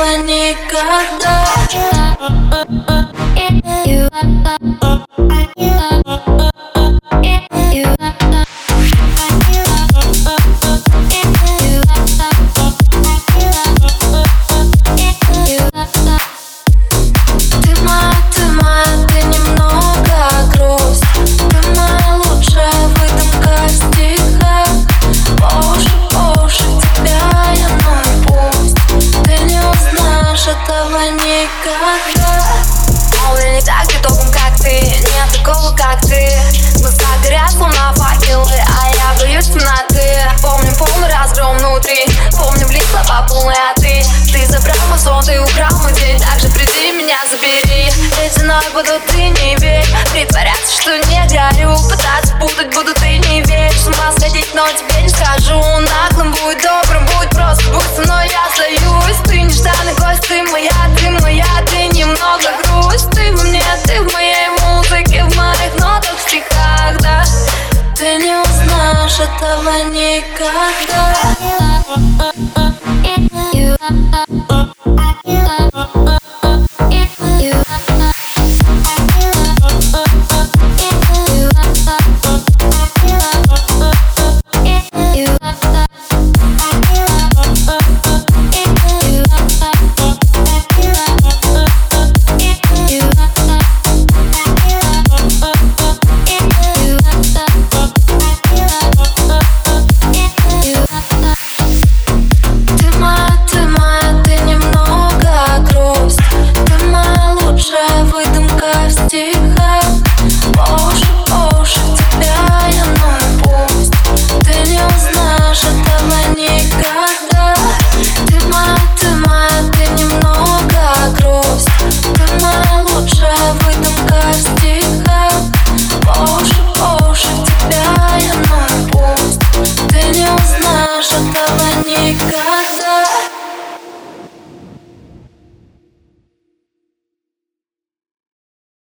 manicotta You этого никогда.